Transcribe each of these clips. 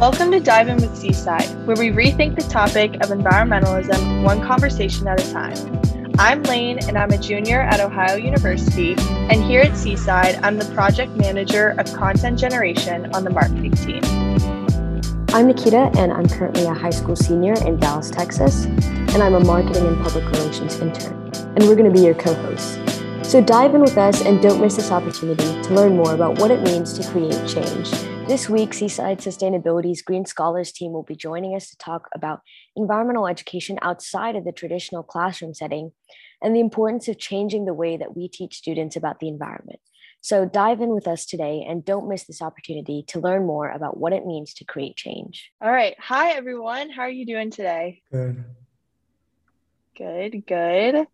Welcome to Dive In with Seaside, where we rethink the topic of environmentalism one conversation at a time. I'm Lane, and I'm a junior at Ohio University. And here at Seaside, I'm the project manager of content generation on the marketing team. I'm Nikita, and I'm currently a high school senior in Dallas, Texas, and I'm a marketing and public relations intern. And we're going to be your co hosts. So dive in with us and don't miss this opportunity to learn more about what it means to create change this week, Seaside Sustainability's Green Scholars team will be joining us to talk about environmental education outside of the traditional classroom setting and the importance of changing the way that we teach students about the environment. So dive in with us today and don't miss this opportunity to learn more about what it means to create change. All right. Hi, everyone. How are you doing today? Good. Good, good.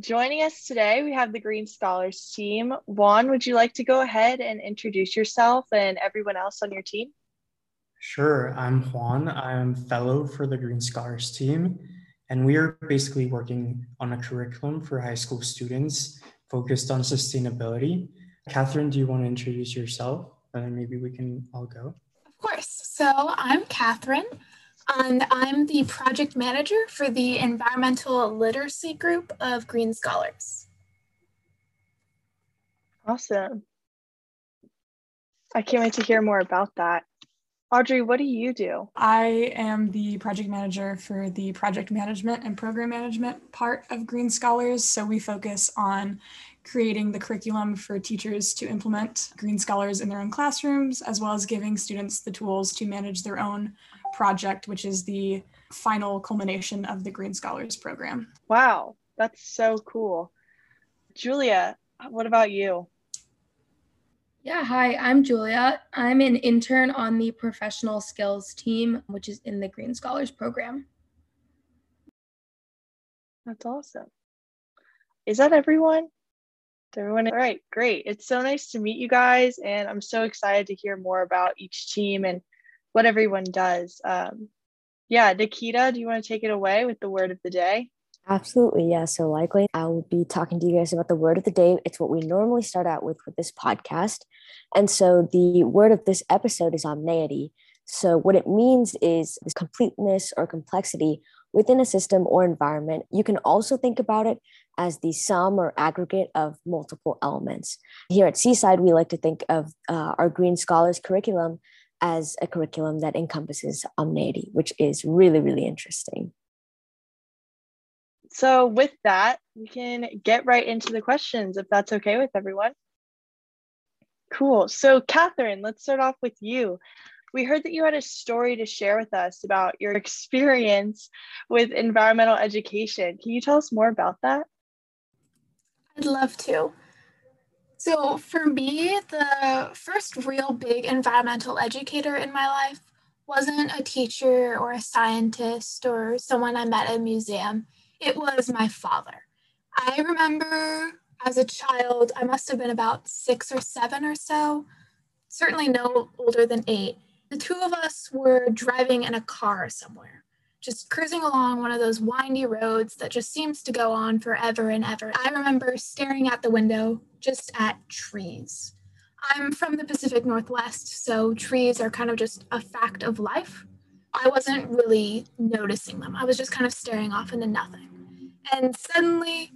Joining us today, we have the Green Scholars team. Juan, would you like to go ahead and introduce yourself and everyone else on your team? Sure. I'm Juan. I'm fellow for the Green Scholars team, and we are basically working on a curriculum for high school students focused on sustainability. Catherine, do you want to introduce yourself? And then maybe we can all go. Of course. So I'm Catherine and I'm the project manager for the environmental literacy group of Green Scholars. Awesome. I can't wait to hear more about that. Audrey, what do you do? I am the project manager for the project management and program management part of Green Scholars. So we focus on creating the curriculum for teachers to implement Green Scholars in their own classrooms, as well as giving students the tools to manage their own project, which is the final culmination of the Green Scholars program. Wow, that's so cool. Julia, what about you? Yeah, hi, I'm Julia. I'm an intern on the professional skills team, which is in the Green Scholars program. That's awesome. Is that everyone? everyone all right great it's so nice to meet you guys and i'm so excited to hear more about each team and what everyone does. Um, yeah, Nikita, do you want to take it away with the word of the day? Absolutely, yeah. So, likely, I will be talking to you guys about the word of the day. It's what we normally start out with with this podcast. And so, the word of this episode is omneity. So, what it means is this completeness or complexity within a system or environment. You can also think about it as the sum or aggregate of multiple elements. Here at Seaside, we like to think of uh, our Green Scholars curriculum as a curriculum that encompasses omneity, which is really, really interesting. So, with that, we can get right into the questions if that's okay with everyone. Cool. So, Catherine, let's start off with you. We heard that you had a story to share with us about your experience with environmental education. Can you tell us more about that? I'd love to. So, for me, the first real big environmental educator in my life wasn't a teacher or a scientist or someone I met at a museum. It was my father. I remember as a child, I must have been about six or seven or so, certainly no older than eight. The two of us were driving in a car somewhere just cruising along one of those windy roads that just seems to go on forever and ever. I remember staring out the window just at trees. I'm from the Pacific Northwest, so trees are kind of just a fact of life. I wasn't really noticing them. I was just kind of staring off into nothing. And suddenly,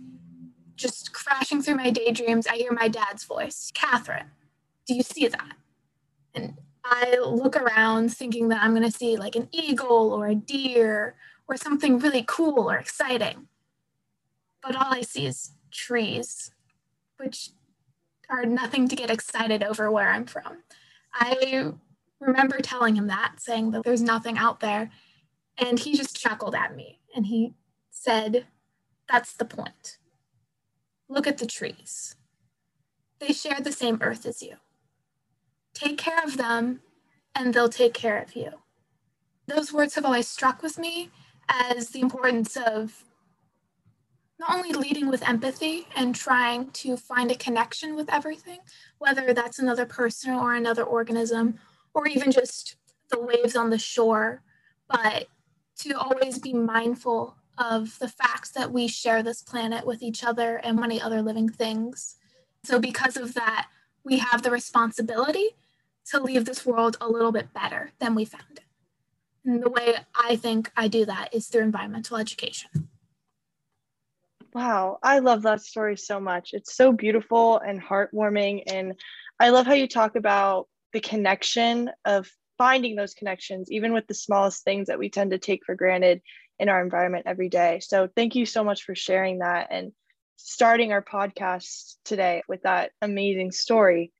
just crashing through my daydreams, I hear my dad's voice Catherine, do you see that? And I look around thinking that I'm going to see like an eagle or a deer or something really cool or exciting. But all I see is trees, which are nothing to get excited over where I'm from. I remember telling him that, saying that there's nothing out there. And he just chuckled at me and he said, That's the point. Look at the trees. They share the same earth as you. Take care of them, and they'll take care of you. Those words have always struck with me as the importance of not only leading with empathy and trying to find a connection with everything, whether that's another person or another organism, or even just the waves on the shore, but to always be mindful of the facts that we share this planet with each other and many other living things. So, because of that, we have the responsibility to leave this world a little bit better than we found it. And the way I think I do that is through environmental education. Wow, I love that story so much. It's so beautiful and heartwarming. And I love how you talk about the connection of finding those connections, even with the smallest things that we tend to take for granted in our environment every day. So, thank you so much for sharing that and starting our podcast today with that amazing story.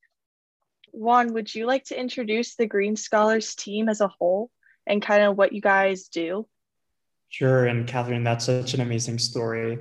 Juan, would you like to introduce the Green Scholars team as a whole and kind of what you guys do? Sure. And Catherine, that's such an amazing story.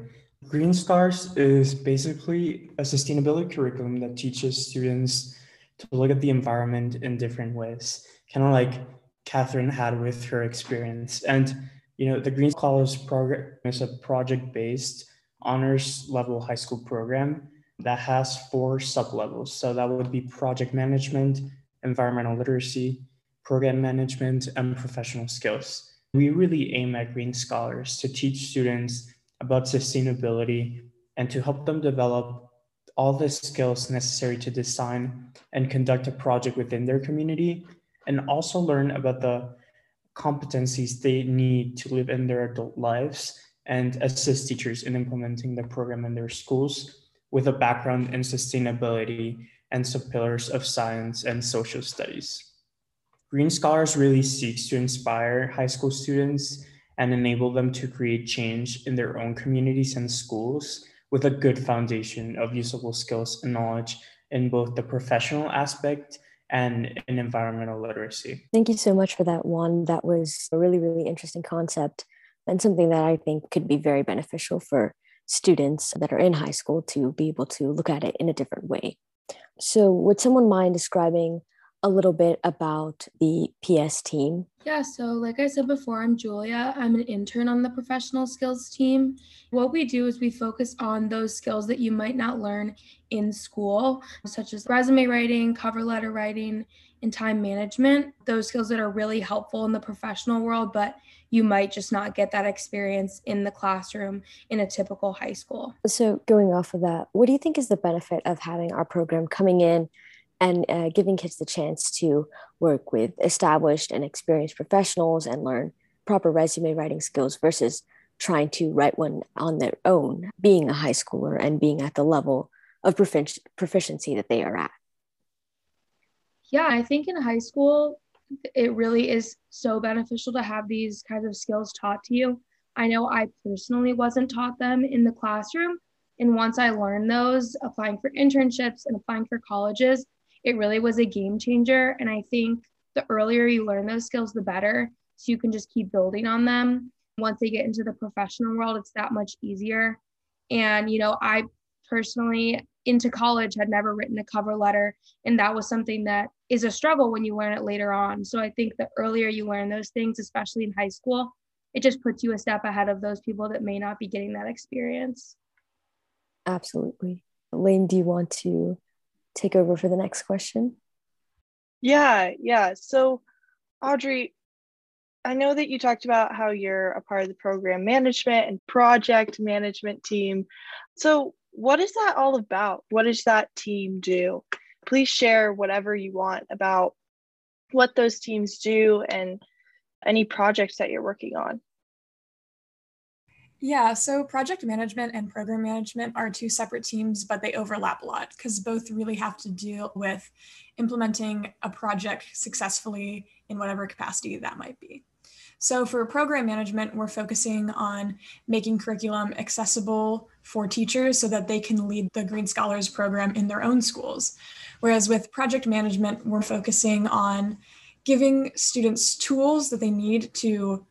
Green Scholars is basically a sustainability curriculum that teaches students to look at the environment in different ways, kind of like Catherine had with her experience. And, you know, the Green Scholars program is a project based honors level high school program that has four sublevels. So that would be project management, environmental literacy, program management, and professional skills. We really aim at Green Scholars to teach students about sustainability and to help them develop all the skills necessary to design and conduct a project within their community and also learn about the competencies they need to live in their adult lives and assist teachers in implementing the program in their schools with a background in sustainability and some pillars of science and social studies. Green Scholars really seeks to inspire high school students and enable them to create change in their own communities and schools with a good foundation of usable skills and knowledge in both the professional aspect and in environmental literacy. Thank you so much for that one. That was a really, really interesting concept and something that I think could be very beneficial for students that are in high school to be able to look at it in a different way. So, would someone mind describing a little bit about the PS team? Yeah, so like I said before, I'm Julia. I'm an intern on the professional skills team. What we do is we focus on those skills that you might not learn in school, such as resume writing, cover letter writing, and time management. Those skills that are really helpful in the professional world, but you might just not get that experience in the classroom in a typical high school. So, going off of that, what do you think is the benefit of having our program coming in? And uh, giving kids the chance to work with established and experienced professionals and learn proper resume writing skills versus trying to write one on their own, being a high schooler and being at the level of profic- proficiency that they are at. Yeah, I think in high school, it really is so beneficial to have these kinds of skills taught to you. I know I personally wasn't taught them in the classroom. And once I learned those, applying for internships and applying for colleges, it really was a game changer. And I think the earlier you learn those skills, the better. So you can just keep building on them. Once they get into the professional world, it's that much easier. And, you know, I personally, into college, had never written a cover letter. And that was something that is a struggle when you learn it later on. So I think the earlier you learn those things, especially in high school, it just puts you a step ahead of those people that may not be getting that experience. Absolutely. Lane, do you want to take over for the next question? Yeah, yeah. So, Audrey, I know that you talked about how you're a part of the program management and project management team. So, what is that all about? What does that team do? Please share whatever you want about what those teams do and any projects that you're working on. Yeah, so project management and program management are two separate teams, but they overlap a lot because both really have to deal with implementing a project successfully in whatever capacity that might be. So for program management, we're focusing on making curriculum accessible for teachers so that they can lead the Green Scholars program in their own schools. Whereas with project management, we're focusing on giving students tools that they need to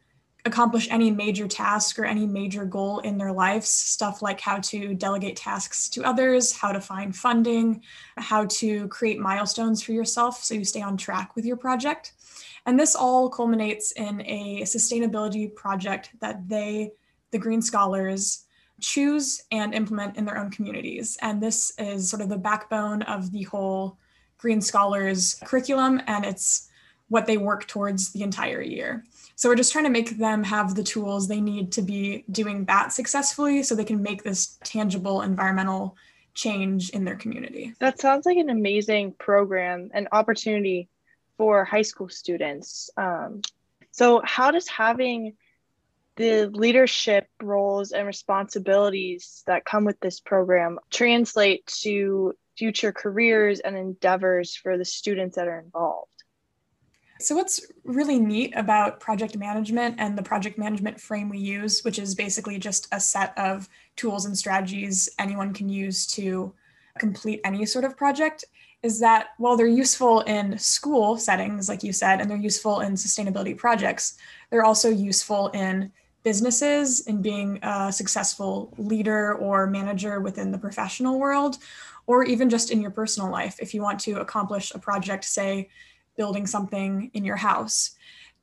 accomplish any major task or any major goal in their lives. Stuff like how to delegate tasks to others how to find funding how to create milestones for yourself so you stay on track with your project. And this all culminates in a sustainability project that they the green scholars choose and implement in their own communities. And this is sort of the backbone of the whole green scholars curriculum. And it's what they work towards the entire year so we're just trying to make them have the tools they need to be doing that successfully so they can make this tangible environmental change in their community. That sounds like an amazing program and opportunity for high school students. Um, so, how does having the leadership roles and responsibilities that come with this program translate to future careers and endeavors for the students that are involved? So, what's really neat about project management and the project management frame we use, which is basically just a set of tools and strategies anyone can use to complete any sort of project, is that while they're useful in school settings, like you said, and they're useful in sustainability projects, they're also useful in businesses, in being a successful leader or manager within the professional world, or even just in your personal life. If you want to accomplish a project, say, building something in your house,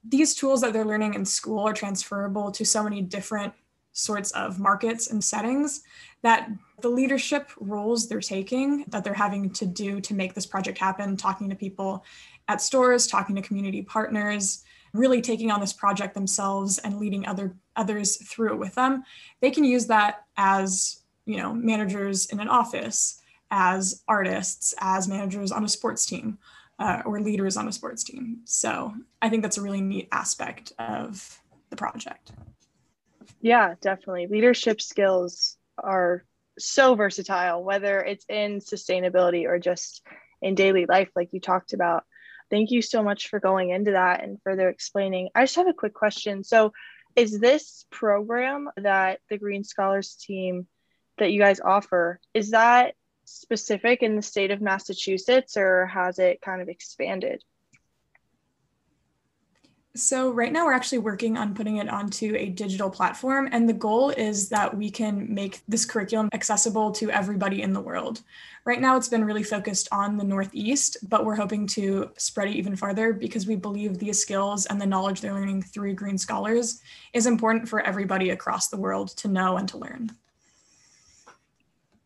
these tools that they're learning in school are transferable to so many different sorts of markets and settings that the leadership roles they're taking that they're having to do to make this project happen talking to people at stores talking to community partners really taking on this project themselves and leading other others through it with them they can use that as you know managers in an office as artists as managers on a sports team uh, or leaders on a sports team so i think that's a really neat aspect of the project yeah definitely leadership skills are so versatile, whether it's in sustainability or just in daily life, like you talked about. Thank you so much for going into that and further explaining. I just have a quick question. So, is this program that the Green Scholars team that you guys offer, is that specific in the state of Massachusetts or has it kind of expanded? So, right now, we're actually working on putting it onto a digital platform. And the goal is that we can make this curriculum accessible to everybody in the world. Right now, it's been really focused on the Northeast, but we're hoping to spread it even farther because we believe these skills and the knowledge they're learning through Green Scholars is important for everybody across the world to know and to learn.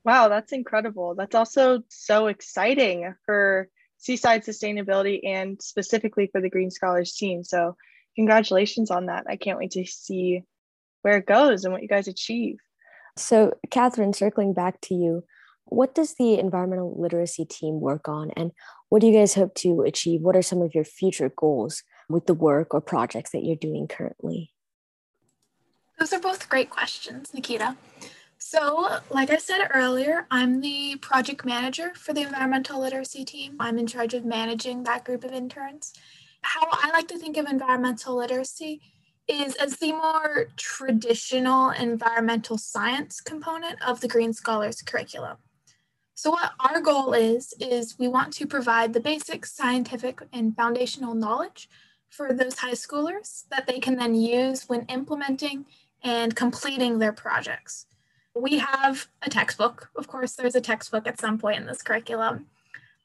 Wow, that's incredible. That's also so exciting for Seaside Sustainability and specifically for the Green Scholars team. So, congratulations on that. I can't wait to see where it goes and what you guys achieve. So, Catherine, circling back to you, what does the environmental literacy team work on, and what do you guys hope to achieve? What are some of your future goals with the work or projects that you're doing currently? Those are both great questions, Nikita. So, like I said earlier, I'm the project manager for the environmental literacy team. I'm in charge of managing that group of interns. How I like to think of environmental literacy is as the more traditional environmental science component of the Green Scholars curriculum. So, what our goal is, is we want to provide the basic scientific and foundational knowledge for those high schoolers that they can then use when implementing and completing their projects. We have a textbook. Of course, there's a textbook at some point in this curriculum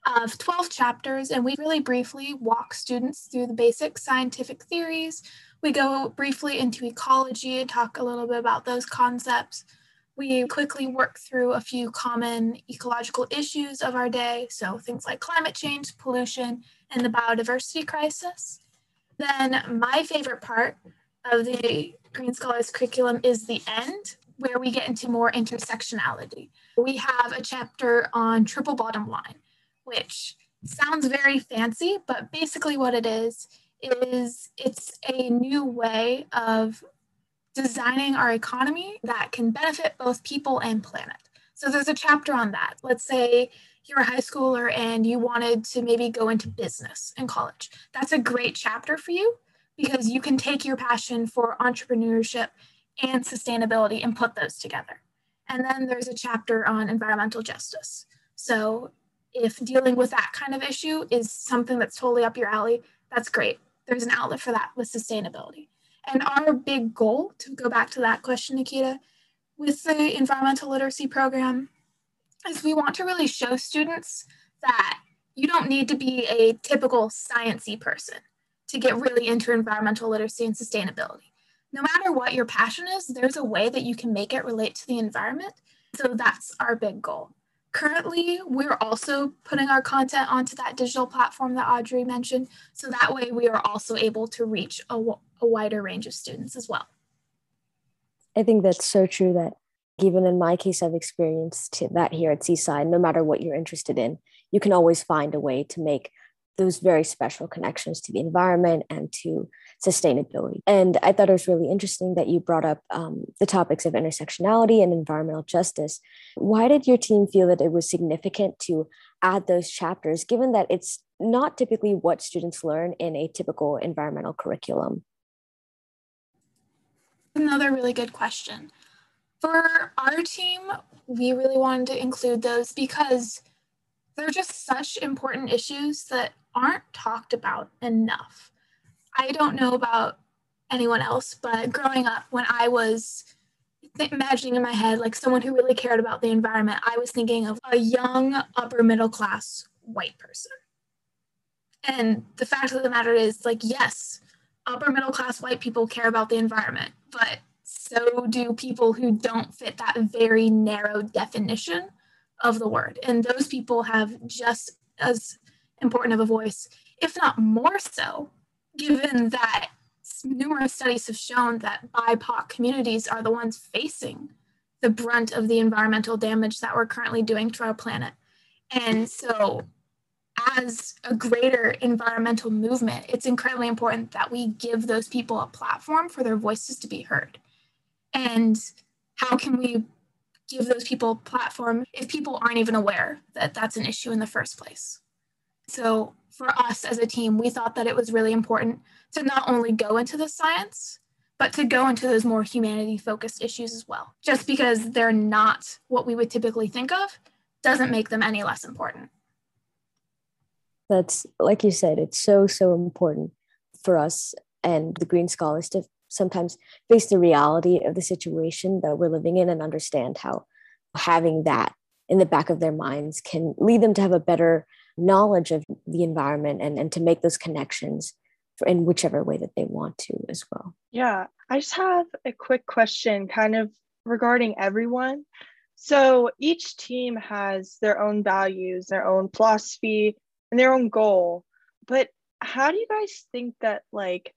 of 12 chapters, and we really briefly walk students through the basic scientific theories. We go briefly into ecology and talk a little bit about those concepts. We quickly work through a few common ecological issues of our day, so things like climate change, pollution, and the biodiversity crisis. Then, my favorite part of the Green Scholars curriculum is the end, where we get into more intersectionality. We have a chapter on triple bottom line, which sounds very fancy, but basically what it is, is it's a new way of designing our economy that can benefit both people and planet. So there's a chapter on that. Let's say you're a high schooler and you wanted to maybe go into business in college. That's a great chapter for you because you can take your passion for entrepreneurship and sustainability and put those together. And then there's a chapter on environmental justice. So if dealing with that kind of issue is something that's totally up your alley, that's great. There's an outlet for that with sustainability. And our big goal, to go back to that question, Nikita, with the environmental literacy program, is we want to really show students that you don't need to be a typical sciencey person to get really into environmental literacy and sustainability no matter what your passion is, there's a way that you can make it relate to the environment. So that's our big goal. Currently, we're also putting our content onto that digital platform that Audrey mentioned. So that way we are also able to reach a, a wider range of students as well. I think that's so true that even in my case, I've experienced that here at Seaside, no matter what you're interested in, you can always find a way to make those very special connections to the environment and to sustainability. And I thought it was really interesting that you brought up um, the topics of intersectionality and environmental justice. Why did your team feel that it was significant to add those chapters, given that it's not typically what students learn in a typical environmental curriculum? Another really good question. For our team, we really wanted to include those because they're just such important issues that aren't talked about enough. I don't know about anyone else, but growing up, when I was imagining in my head like someone who really cared about the environment, I was thinking of a young upper middle class white person. And the fact of the matter is, like, yes, upper middle class white people care about the environment, but so do people who don't fit that very narrow definition of the word. And those people have just as important of a voice, if not more so, given that numerous studies have shown that BIPOC communities are the ones facing the brunt of the environmental damage that we're currently doing to our planet. And so, as a greater environmental movement, it's incredibly important that we give those people a platform for their voices to be heard. And how can we give those people a platform if people aren't even aware that that's an issue in the first place? So, for us as a team, we thought that it was really important to not only go into the science, but to go into those more humanity focused issues as well. Just because they're not what we would typically think of doesn't make them any less important. That's like you said, it's so, so important for us and the Green Scholars to sometimes face the reality of the situation that we're living in and understand how having that in the back of their minds can lead them to have a better knowledge of the environment and, and to make those connections in whichever way that they want to as well. Yeah, I just have a quick question kind of regarding everyone. So each team has their own values, their own philosophy, and their own goal. But how do you guys think that like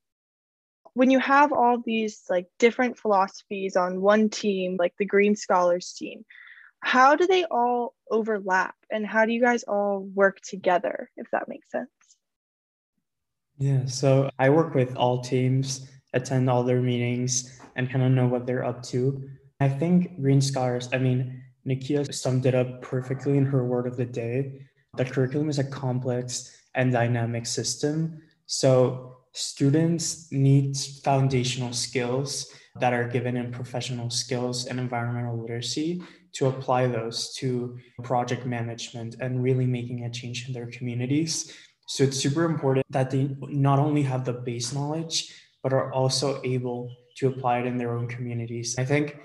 when you have all these like different philosophies on one team, like the Green Scholars team, how do they all overlap and how do you guys all work together, if that makes sense? Yeah, so I work with all teams, attend all their meetings, and kind of know what they're up to. I think Green Scholars, I mean, Nikita summed it up perfectly in her word of the day. The curriculum is a complex and dynamic system. So students need foundational skills that are given in professional skills and environmental literacy to apply those to project management and really making a change in their communities. So it's super important that they not only have the base knowledge, but are also able to apply it in their own communities. I think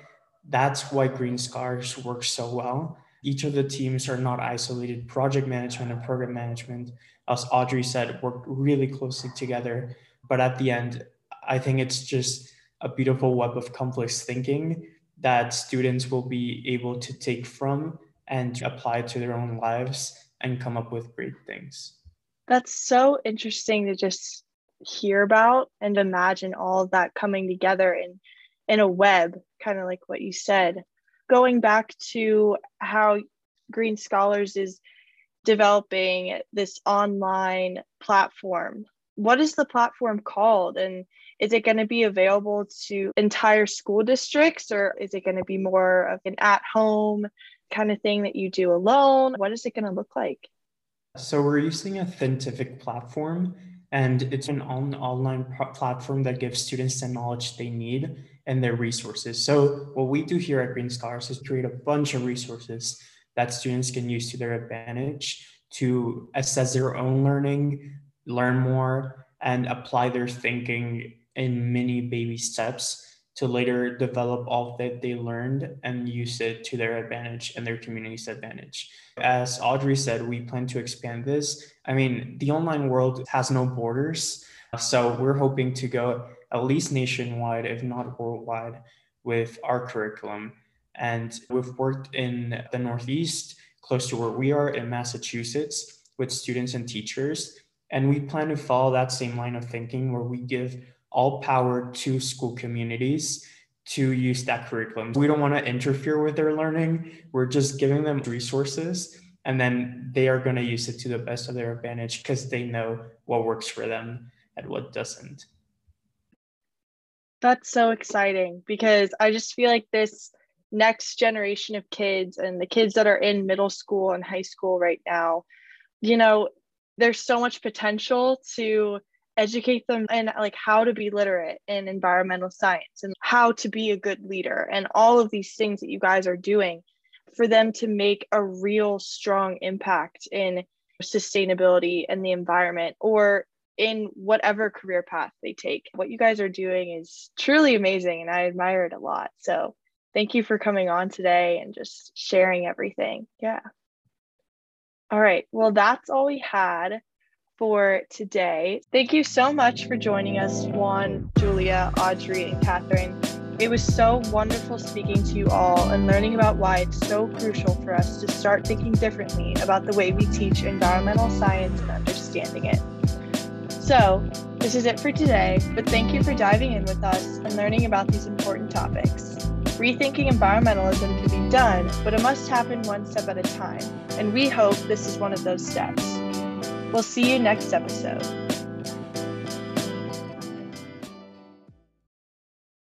that's why Green Scholars works so well. Each of the teams are not isolated. Project management and program management, as Audrey said, work really closely together. But at the end, I think it's just a beautiful web of complex thinking that students will be able to take from and apply to their own lives and come up with great things. That's so interesting to just hear about and imagine all of that coming together in in a web, kind of like what you said. Going back to how Green Scholars is developing this online platform. What is the platform called and is it going to be available to entire school districts or is it going to be more of an at home kind of thing that you do alone? What is it going to look like? So, we're using a Thinkific platform, and it's an online platform that gives students the knowledge they need and their resources. So, what we do here at Green Scholars is create a bunch of resources that students can use to their advantage to assess their own learning, learn more, and apply their thinking in many baby steps to later develop all that they learned and use it to their advantage and their community's advantage. As Audrey said, we plan to expand this. I mean, the online world has no borders. So we're hoping to go at least nationwide, if not worldwide, with our curriculum. And we've worked in the Northeast, close to where we are in Massachusetts, with students and teachers. And we plan to follow that same line of thinking where we give all power to school communities to use that curriculum. We don't want to interfere with their learning. We're just giving them resources and then they are going to use it to the best of their advantage because they know what works for them and what doesn't. That's so exciting because I just feel like this next generation of kids and the kids that are in middle school and high school right now, you know, there's so much potential to educate them in like how to be literate in environmental science and how to be a good leader and all of these things that you guys are doing for them to make a real strong impact in sustainability and the environment or in whatever career path they take. What you guys are doing is truly amazing and I admire it a lot. So thank you for coming on today and just sharing everything. Yeah. All right. Well, that's all we had for today. Thank you so much for joining us, Juan, Julia, Audrey, and Catherine. It was so wonderful speaking to you all and learning about why it's so crucial for us to start thinking differently about the way we teach environmental science and understanding it. So, this is it for today, but thank you for diving in with us and learning about these important topics. Rethinking environmentalism can be done, but it must happen one step at a time, and we hope this is one of those steps. We'll see you next episode.